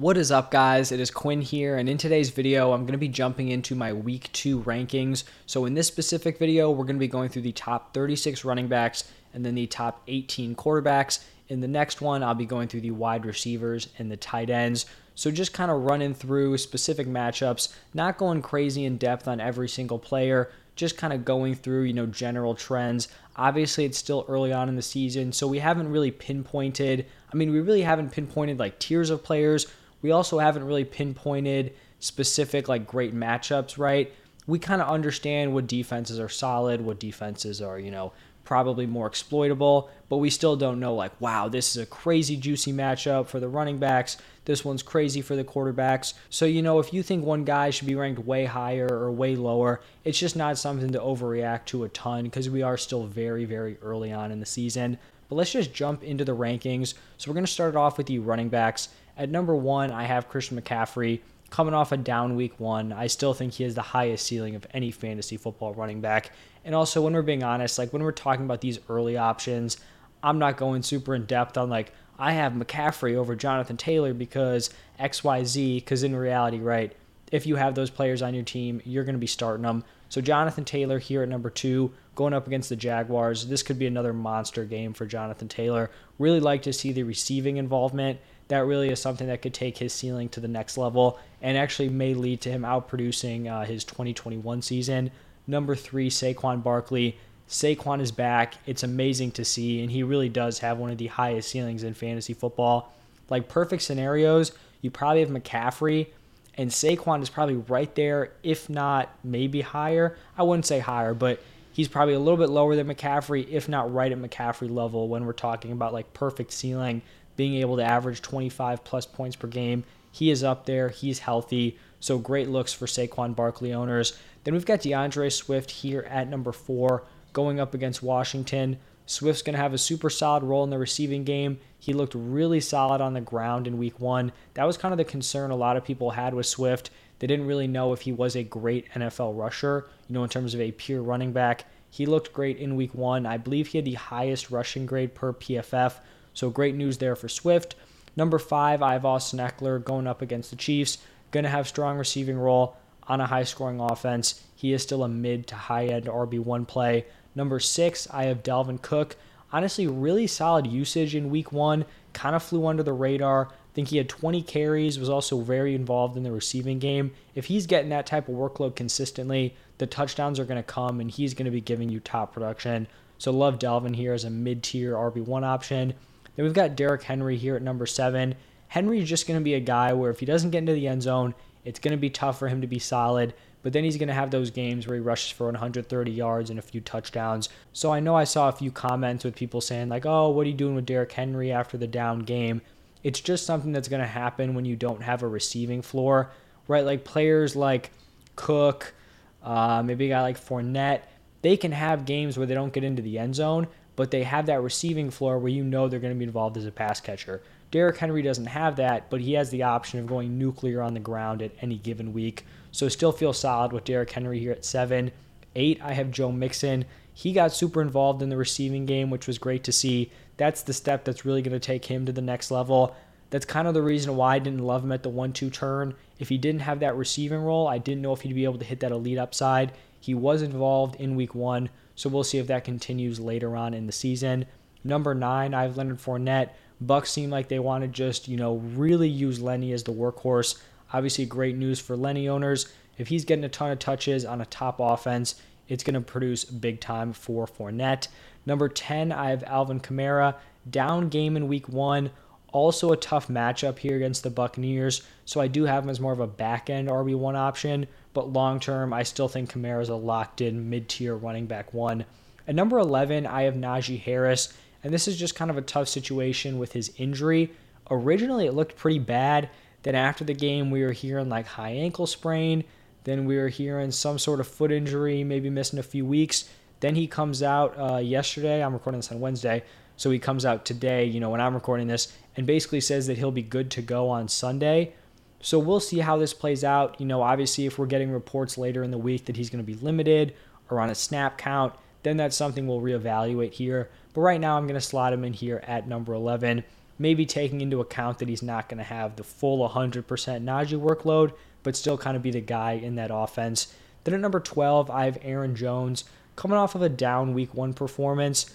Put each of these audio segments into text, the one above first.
What is up, guys? It is Quinn here, and in today's video, I'm going to be jumping into my week two rankings. So, in this specific video, we're going to be going through the top 36 running backs and then the top 18 quarterbacks. In the next one, I'll be going through the wide receivers and the tight ends. So, just kind of running through specific matchups, not going crazy in depth on every single player, just kind of going through, you know, general trends. Obviously, it's still early on in the season, so we haven't really pinpointed. I mean, we really haven't pinpointed like tiers of players we also haven't really pinpointed specific like great matchups, right? We kind of understand what defenses are solid, what defenses are, you know, probably more exploitable, but we still don't know like, wow, this is a crazy juicy matchup for the running backs. This one's crazy for the quarterbacks. So, you know, if you think one guy should be ranked way higher or way lower, it's just not something to overreact to a ton because we are still very, very early on in the season. But let's just jump into the rankings. So, we're going to start off with the running backs. At number one, I have Christian McCaffrey coming off a down week one. I still think he has the highest ceiling of any fantasy football running back. And also, when we're being honest, like when we're talking about these early options, I'm not going super in depth on like, I have McCaffrey over Jonathan Taylor because XYZ, because in reality, right, if you have those players on your team, you're going to be starting them. So, Jonathan Taylor here at number two, going up against the Jaguars. This could be another monster game for Jonathan Taylor. Really like to see the receiving involvement that really is something that could take his ceiling to the next level and actually may lead to him outproducing uh, his 2021 season. Number three, Saquon Barkley. Saquon is back. It's amazing to see, and he really does have one of the highest ceilings in fantasy football. Like perfect scenarios, you probably have McCaffrey, and Saquon is probably right there, if not maybe higher. I wouldn't say higher, but he's probably a little bit lower than McCaffrey, if not right at McCaffrey level when we're talking about like perfect ceiling being able to average 25 plus points per game. He is up there. He's healthy. So great looks for Saquon Barkley owners. Then we've got D'Andre Swift here at number four going up against Washington. Swift's going to have a super solid role in the receiving game. He looked really solid on the ground in week one. That was kind of the concern a lot of people had with Swift. They didn't really know if he was a great NFL rusher, you know, in terms of a pure running back. He looked great in week one. I believe he had the highest rushing grade per PFF. So great news there for Swift. Number five, I have Austin Ekeler going up against the Chiefs. Going to have strong receiving role on a high scoring offense. He is still a mid to high end RB1 play. Number six, I have Dalvin Cook. Honestly, really solid usage in week one. Kind of flew under the radar. I think he had 20 carries, was also very involved in the receiving game. If he's getting that type of workload consistently, the touchdowns are going to come and he's going to be giving you top production. So love Dalvin here as a mid tier RB1 option. Then we've got Derrick Henry here at number seven. Henry is just going to be a guy where if he doesn't get into the end zone, it's going to be tough for him to be solid. But then he's going to have those games where he rushes for 130 yards and a few touchdowns. So I know I saw a few comments with people saying, like, oh, what are you doing with Derrick Henry after the down game? It's just something that's going to happen when you don't have a receiving floor, right? Like players like Cook, uh, maybe a guy like Fournette, they can have games where they don't get into the end zone, but they have that receiving floor where you know they're going to be involved as a pass catcher. Derrick Henry doesn't have that, but he has the option of going nuclear on the ground at any given week. So still feel solid with Derrick Henry here at seven. Eight, I have Joe Mixon. He got super involved in the receiving game, which was great to see. That's the step that's really going to take him to the next level. That's kind of the reason why I didn't love him at the 1 2 turn. If he didn't have that receiving role, I didn't know if he'd be able to hit that elite upside. He was involved in week one, so we'll see if that continues later on in the season. Number nine, I have Leonard Fournette. Bucs seem like they want to just, you know, really use Lenny as the workhorse. Obviously, great news for Lenny owners. If he's getting a ton of touches on a top offense, it's going to produce big time for Fournette. Number 10, I have Alvin Kamara. Down game in week one. Also a tough matchup here against the Buccaneers. So I do have him as more of a back end RB1 option. But long term, I still think Kamara is a locked in mid tier running back one. At number 11, I have Najee Harris. And this is just kind of a tough situation with his injury. Originally, it looked pretty bad. Then after the game, we were hearing like high ankle sprain. Then we were hearing some sort of foot injury, maybe missing a few weeks. Then he comes out uh, yesterday. I'm recording this on Wednesday. So he comes out today, you know, when I'm recording this, and basically says that he'll be good to go on Sunday. So we'll see how this plays out. You know, obviously, if we're getting reports later in the week that he's going to be limited or on a snap count, then that's something we'll reevaluate here. But right now, I'm going to slot him in here at number 11. maybe taking into account that he's not going to have the full 100% Najee workload, but still kind of be the guy in that offense. Then at number 12, I have Aaron Jones coming off of a down week one performance.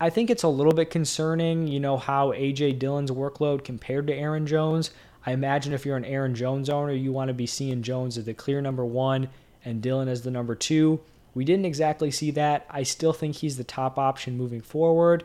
I think it's a little bit concerning, you know, how A.J. Dillon's workload compared to Aaron Jones. I imagine if you're an Aaron Jones owner, you want to be seeing Jones as the clear number one and Dillon as the number two. We didn't exactly see that. I still think he's the top option moving forward,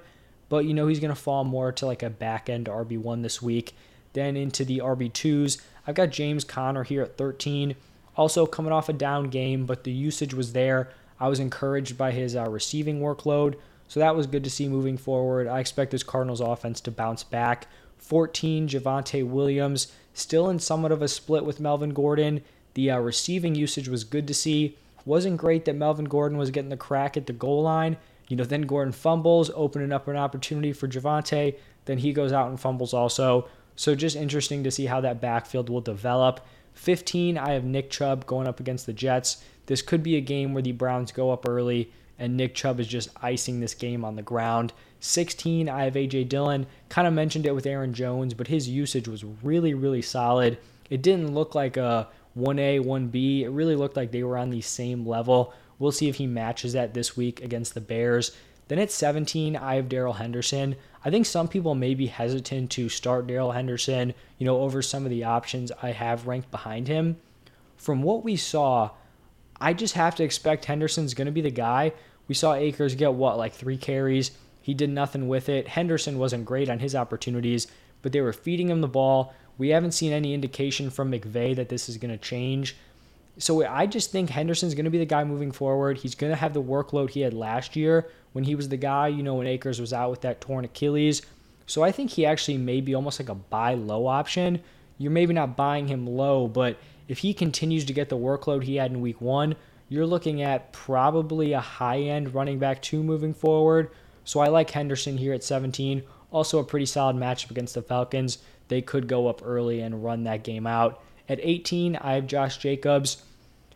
but you know, he's going to fall more to like a back end RB1 this week. Then into the RB2s, I've got James Conner here at 13. Also coming off a down game, but the usage was there. I was encouraged by his uh, receiving workload. So that was good to see moving forward. I expect this Cardinals offense to bounce back. 14, Javonte Williams, still in somewhat of a split with Melvin Gordon. The uh, receiving usage was good to see. Wasn't great that Melvin Gordon was getting the crack at the goal line. You know, then Gordon fumbles, opening up an opportunity for Javonte. Then he goes out and fumbles also. So just interesting to see how that backfield will develop. 15, I have Nick Chubb going up against the Jets. This could be a game where the Browns go up early and Nick Chubb is just icing this game on the ground. 16, I have AJ Dillon. Kind of mentioned it with Aaron Jones, but his usage was really, really solid. It didn't look like a 1A, 1B. It really looked like they were on the same level. We'll see if he matches that this week against the Bears. Then at 17, I have Darrell Henderson. I think some people may be hesitant to start Darrell Henderson, you know, over some of the options I have ranked behind him. From what we saw, I just have to expect Henderson's going to be the guy. We saw Akers get what, like three carries. He did nothing with it. Henderson wasn't great on his opportunities, but they were feeding him the ball. We haven't seen any indication from McVay that this is going to change. So I just think Henderson's going to be the guy moving forward. He's going to have the workload he had last year when he was the guy, you know, when Akers was out with that torn Achilles. So I think he actually may be almost like a buy low option. You're maybe not buying him low, but if he continues to get the workload he had in week one, you're looking at probably a high end running back two moving forward. So I like Henderson here at 17. Also, a pretty solid matchup against the Falcons. They could go up early and run that game out. At 18, I have Josh Jacobs.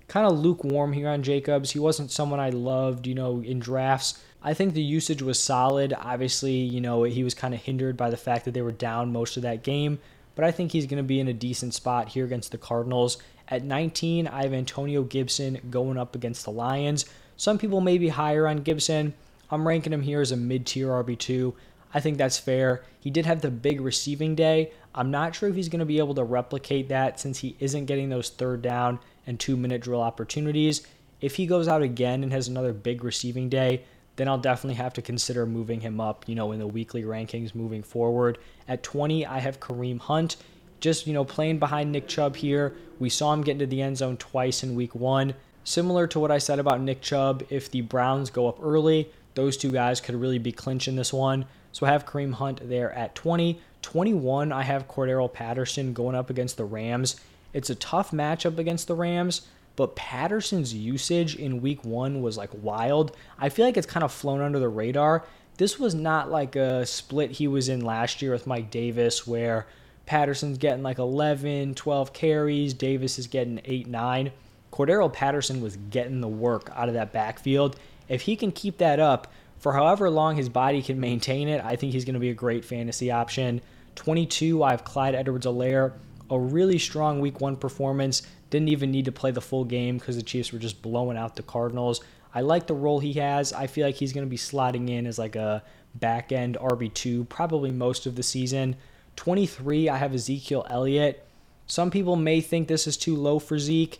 Kind of lukewarm here on Jacobs. He wasn't someone I loved, you know, in drafts. I think the usage was solid. Obviously, you know, he was kind of hindered by the fact that they were down most of that game but I think he's going to be in a decent spot here against the Cardinals. At 19, I have Antonio Gibson going up against the Lions. Some people may be higher on Gibson. I'm ranking him here as a mid tier RB2. I think that's fair. He did have the big receiving day. I'm not sure if he's going to be able to replicate that since he isn't getting those third down and two minute drill opportunities. If he goes out again and has another big receiving day, then I'll definitely have to consider moving him up, you know, in the weekly rankings moving forward. At 20, I have Kareem Hunt. Just, you know, playing behind Nick Chubb here. We saw him get into the end zone twice in week one. Similar to what I said about Nick Chubb, if the Browns go up early, those two guys could really be clinching this one. So I have Kareem Hunt there at 20. 21, I have Cordarrelle Patterson going up against the Rams. It's a tough matchup against the Rams, but Patterson's usage in week one was like wild. I feel like it's kind of flown under the radar. This was not like a split he was in last year with Mike Davis where Patterson's getting like 11, 12 carries, Davis is getting 8, 9. Cordarrelle Patterson was getting the work out of that backfield. If he can keep that up for however long his body can maintain it, I think he's going to be a great fantasy option. 22, I have Clyde Edwards Helaire. A really strong week one performance. Didn't even need to play the full game because the Chiefs were just blowing out the Cardinals. I like the role he has. I feel like he's going to be sliding in as like a back end RB2 probably most of the season. 23, I have Ezekiel Elliott. Some people may think this is too low for Zeke.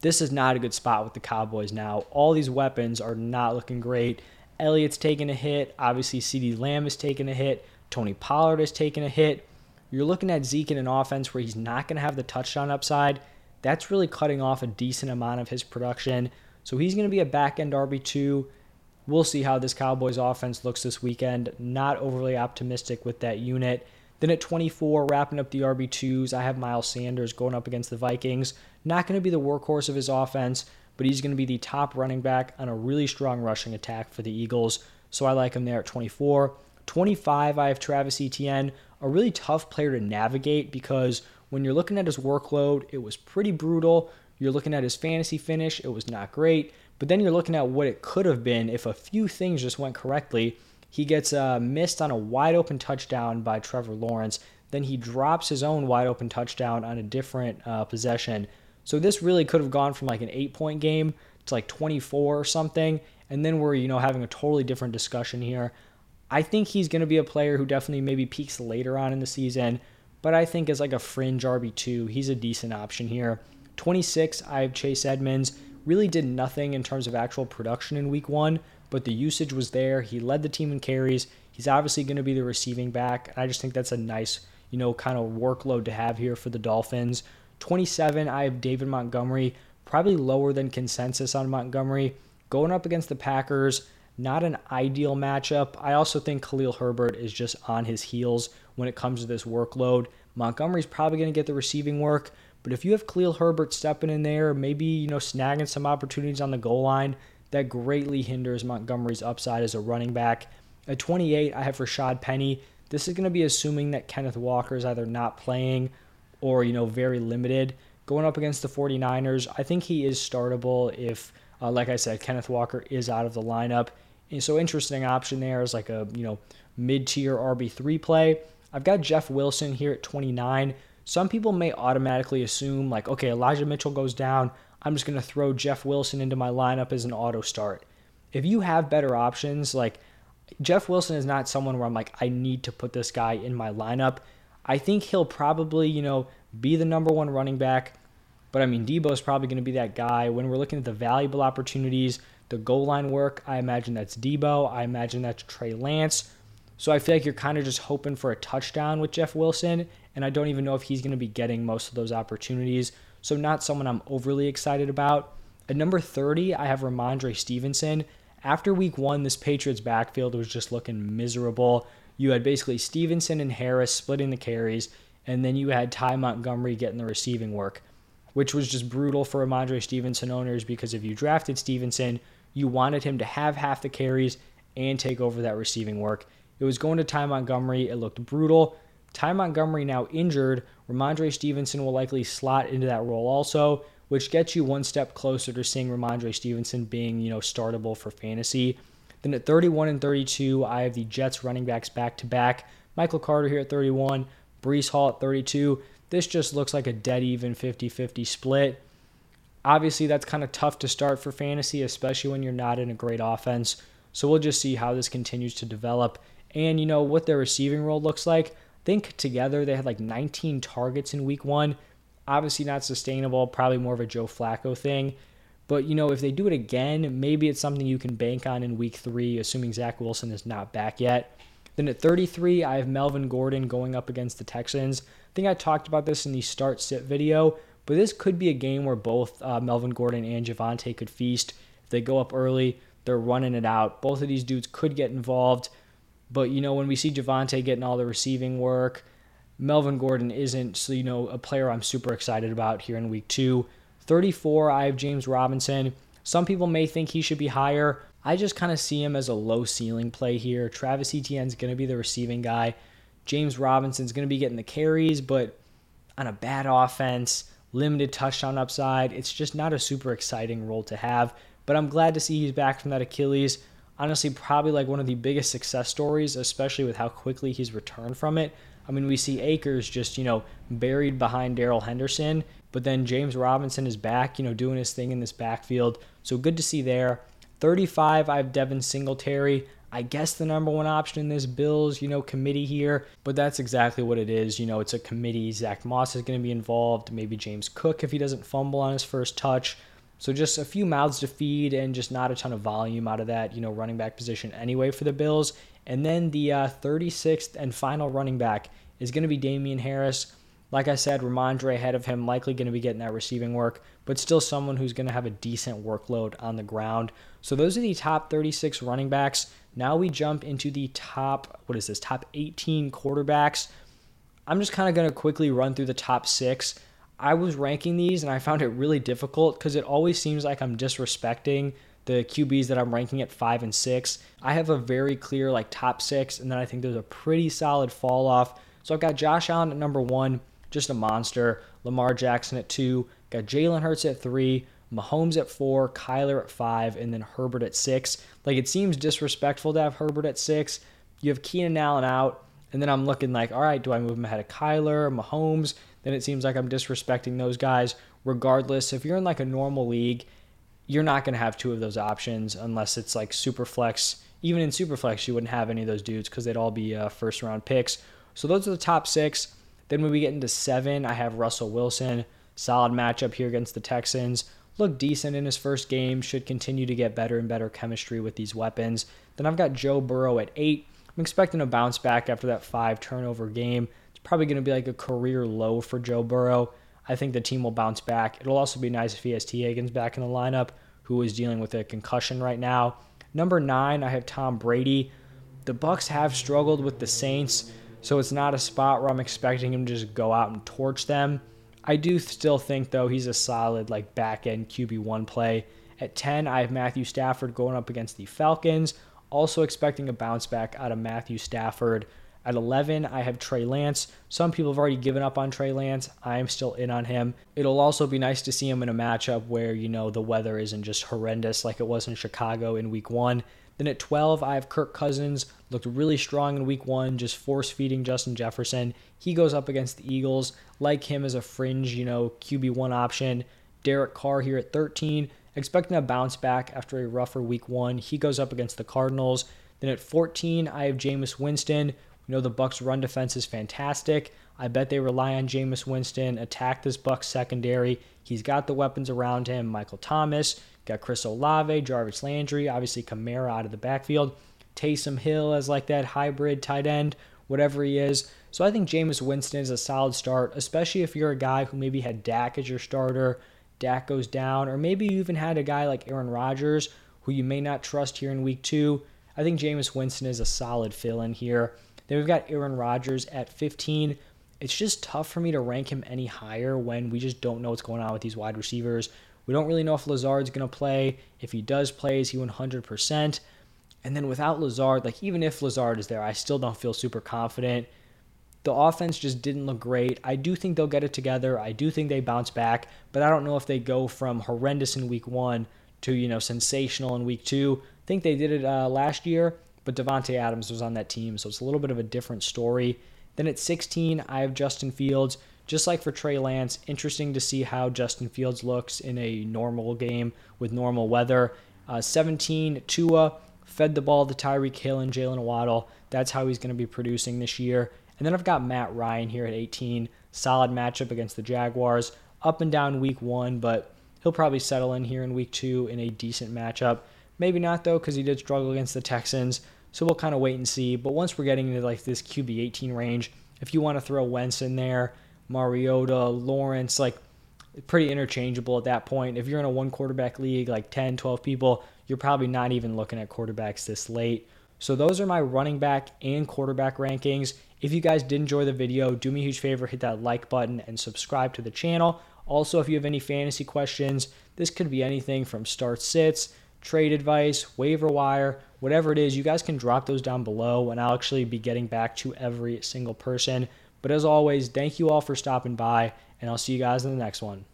This is not a good spot with the Cowboys now. All these weapons are not looking great. Elliott's taking a hit. Obviously, CeeDee Lamb is taking a hit. Tony Pollard is taking a hit. You're looking at Zeke in an offense where he's not going to have the touchdown upside that's really cutting off a decent amount of his production. So he's going to be a back end RB2. We'll see how this Cowboys offense looks this weekend. Not overly optimistic with that unit. Then at 24, wrapping up the RB2s, I have Miles Sanders going up against the Vikings. Not going to be the workhorse of his offense, but he's going to be the top running back on a really strong rushing attack for the Eagles. So I like him there at 24. 25, I have Travis Etienne, a really tough player to navigate because when you're looking at his workload, it was pretty brutal. You're looking at his fantasy finish, it was not great. But then you're looking at what it could have been if a few things just went correctly. He gets uh, missed on a wide open touchdown by Trevor Lawrence. Then he drops his own wide open touchdown on a different uh, possession. So this really could have gone from like an eight point game to like 24 or something. And then we're, you know, having a totally different discussion here. I think he's going to be a player who definitely maybe peaks later on in the season, but I think as like a fringe RB2, he's a decent option here. 26, I have Chase Edmonds. Really did nothing in terms of actual production in week one, but the usage was there. He led the team in carries. He's obviously going to be the receiving back. I just think that's a nice, you know, kind of workload to have here for the Dolphins. 27, I have David Montgomery, probably lower than consensus on Montgomery. Going up against the Packers, not an ideal matchup. I also think Khalil Herbert is just on his heels when it comes to this workload. Montgomery's probably going to get the receiving work, but if you have Khalil Herbert stepping in there, maybe, you know, snagging some opportunities on the goal line, that greatly hinders Montgomery's upside as a running back. At 28, I have Rashad Penny. This is going to be assuming that Kenneth Walker is either not playing or, you know, very limited. Going up against the 49ers, I think he is startable if, uh, like I said, Kenneth Walker is out of the lineup. And so interesting option there is like a, you know, mid-tier RB3 play. I've got Jeff Wilson here at 29. Some people may automatically assume like, okay, Elijah Mitchell goes down. I'm just going to throw Jeff Wilson into my lineup as an auto start. If you have better options, like Jeff Wilson is not someone where I'm like, I need to put this guy in my lineup. I think he'll probably, you know, be the number one running back. But I mean, Deebo is probably going to be that guy. When we're looking at the valuable opportunities, the goal line work, I imagine that's Deebo. I imagine that's Trey Lance. So I feel like you're kind of just hoping for a touchdown with Jeff Wilson. And I don't even know if he's going to be getting most of those opportunities. So not someone I'm overly excited about. At number 30, I have Rhamondre Stevenson. After week one, this Patriots backfield was just looking miserable. You had basically Stevenson and Harris splitting the carries, and then you had Ty Montgomery getting the receiving work, which was just brutal for Rhamondre Stevenson owners because if you drafted Stevenson, you wanted him to have half the carries and take over that receiving work. It was going to Ty Montgomery. It looked brutal. Ty Montgomery now injured. Rhamondre Stevenson will likely slot into that role also, which gets you one step closer to seeing Rhamondre Stevenson being, you know, startable for fantasy. Then at 31 and 32, I have the Jets running backs back to back. Michael Carter here at 31, Breece Hall at 32. This just looks like a dead even 50 50 split. Obviously, that's kind of tough to start for fantasy, especially when you're not in a great offense. So we'll just see how this continues to develop and, you know, what their receiving role looks like. Think together they had like 19 targets in week one. Obviously, not sustainable, probably more of a Joe Flacco thing. But, you know, if they do it again, maybe it's something you can bank on in week three, assuming Zach Wilson is not back yet. Then at 33, I have Melvin Gordon going up against the Texans. I think I talked about this in the start sit video, but this could be a game where both uh, Melvin Gordon and Javonte could feast. If they go up early, they're running it out. Both of these dudes could get involved. But, you know, when we see Javonte getting all the receiving work, Melvin Gordon isn't, so, you know, a player I'm super excited about here in week two. 34, I have James Robinson. Some people may think he should be higher. I just kind of see him as a low ceiling play here. Travis Etienne's going to be the receiving guy. James Robinson's going to be getting the carries, but on a bad offense, limited touchdown upside, it's just not a super exciting role to have. But I'm glad to see he's back from that Achilles. Honestly, probably like one of the biggest success stories, especially with how quickly he's returned from it. I mean, we see Akers just, you know, buried behind Darrell Henderson, but then James Robinson is back, you know, doing his thing in this backfield. So good to see there. 35, I have Devin Singletary. I guess the number one option in this Bills, you know, committee here, but that's exactly what it is. You know, it's a committee. Zach Moss is going to be involved, maybe James Cook if he doesn't fumble on his first touch. So just a few mouths to feed and just not a ton of volume out of that, you know, running back position anyway for the Bills. And then the uh, 36th and final running back is going to be Damien Harris. Like I said, Rhamondre ahead of him, likely going to be getting that receiving work, but still someone who's going to have a decent workload on the ground. So those are the top 36 running backs. Now we jump into the top, what is this, top 18 quarterbacks. I'm just kind of going to quickly run through the top six. I was ranking these and I found it really difficult because it always seems like I'm disrespecting the QBs that I'm ranking at five and six. I have a very clear like top six, and then I think there's a pretty solid fall off. So I've got Josh Allen at number one, just a monster. Lamar Jackson at two. Got Jalen Hurts at three. Mahomes at four, Kyler at five, and then Herbert at six. Like it seems disrespectful to have Herbert at six. You have Keenan Allen out, and then I'm looking like, all right, do I move him ahead of Kyler, Mahomes? Then it seems like I'm disrespecting those guys. Regardless, if you're in like a normal league, you're not going to have two of those options unless it's like super flex. Even in super flex, you wouldn't have any of those dudes because they'd all be uh, first round picks. So those are the top six. Then when we get into seven, I have Russell Wilson. Solid matchup here against the Texans. Looked decent in his first game. Should continue to get better and better chemistry with these weapons. Then I've got Joe Burrow at eight. I'm expecting a bounce back after that five turnover game. Probably going to be like a career low for Joe Burrow. I think the team will bounce back. It'll also be nice if he has Tee Higgins back in the lineup, who is dealing with a concussion right now. Number nine, I have Tom Brady. The Bucs have struggled with the Saints, so it's not a spot where I'm expecting him to just go out and torch them. I do still think though he's a solid like back end QB one play. At 10, I have Matthew Stafford going up against the Falcons. Also expecting a bounce back out of Matthew Stafford. At 11, I have Trey Lance. Some people have already given up on Trey Lance. I am still in on him. It'll also be nice to see him in a matchup where, you know, the weather isn't just horrendous like it was in Chicago in week one. Then at 12, I have Kirk Cousins. Looked really strong in week one, just force feeding Justin Jefferson. He goes up against the Eagles. Like him as a fringe, you know, QB1 option. Derek Carr here at 13. Expecting a bounce back after a rougher week one. He goes up against the Cardinals. Then at 14, I have Jameis Winston. We know the Bucs run defense is fantastic. I bet they rely on Jameis Winston, attack this Bucs secondary. He's got the weapons around him. Michael Thomas, got Chris Olave, Jarvis Landry, obviously Kamara out of the backfield. Taysom Hill as like that hybrid tight end, whatever he is. So I think Jameis Winston is a solid start, especially if you're a guy who maybe had Dak as your starter. Dak goes down, or maybe you even had a guy like Aaron Rodgers who you may not trust here in week two. I think Jameis Winston is a solid fill in here. Then we've got Aaron Rodgers at 15. It's just tough for me to rank him any higher when we just don't know what's going on with these wide receivers. We don't really know if Lazard's going to play. If he does play, is he 100%? And then without Lazard, like even if Lazard is there, I still don't feel super confident. The offense just didn't look great. I do think they'll get it together. I do think they bounce back, but I don't know if they go from horrendous in week one to, you know, sensational in week two. I think they did it uh, last year, but Davante Adams was on that team, so it's a little bit of a different story. Then at 16, I have Justin Fields. Just like for Trey Lance, interesting to see how Justin Fields looks in a normal game with normal weather. Uh, 17, Tua fed the ball to Tyreek Hill and Jaylen Waddle. That's how he's going to be producing this year. And then I've got Matt Ryan here at 18. Solid matchup against the Jaguars. Up and down week one, but he'll probably settle in here in week two in a decent matchup. Maybe not though, because he did struggle against the Texans. So we'll kind of wait and see. But once we're getting into like this QB 18 range, if you want to throw Wentz in there, Mariota, Lawrence, like pretty interchangeable at that point. If you're in a one quarterback league, like 10, 12 people, you're probably not even looking at quarterbacks this late. So those are my running back and quarterback rankings. If you guys did enjoy the video, do me a huge favor, hit that like button and subscribe to the channel. Also, if you have any fantasy questions, this could be anything from start sits trade advice, waiver wire, whatever it is, you guys can drop those down below and I'll actually be getting back to every single person. But as always, thank you all for stopping by and I'll see you guys in the next one.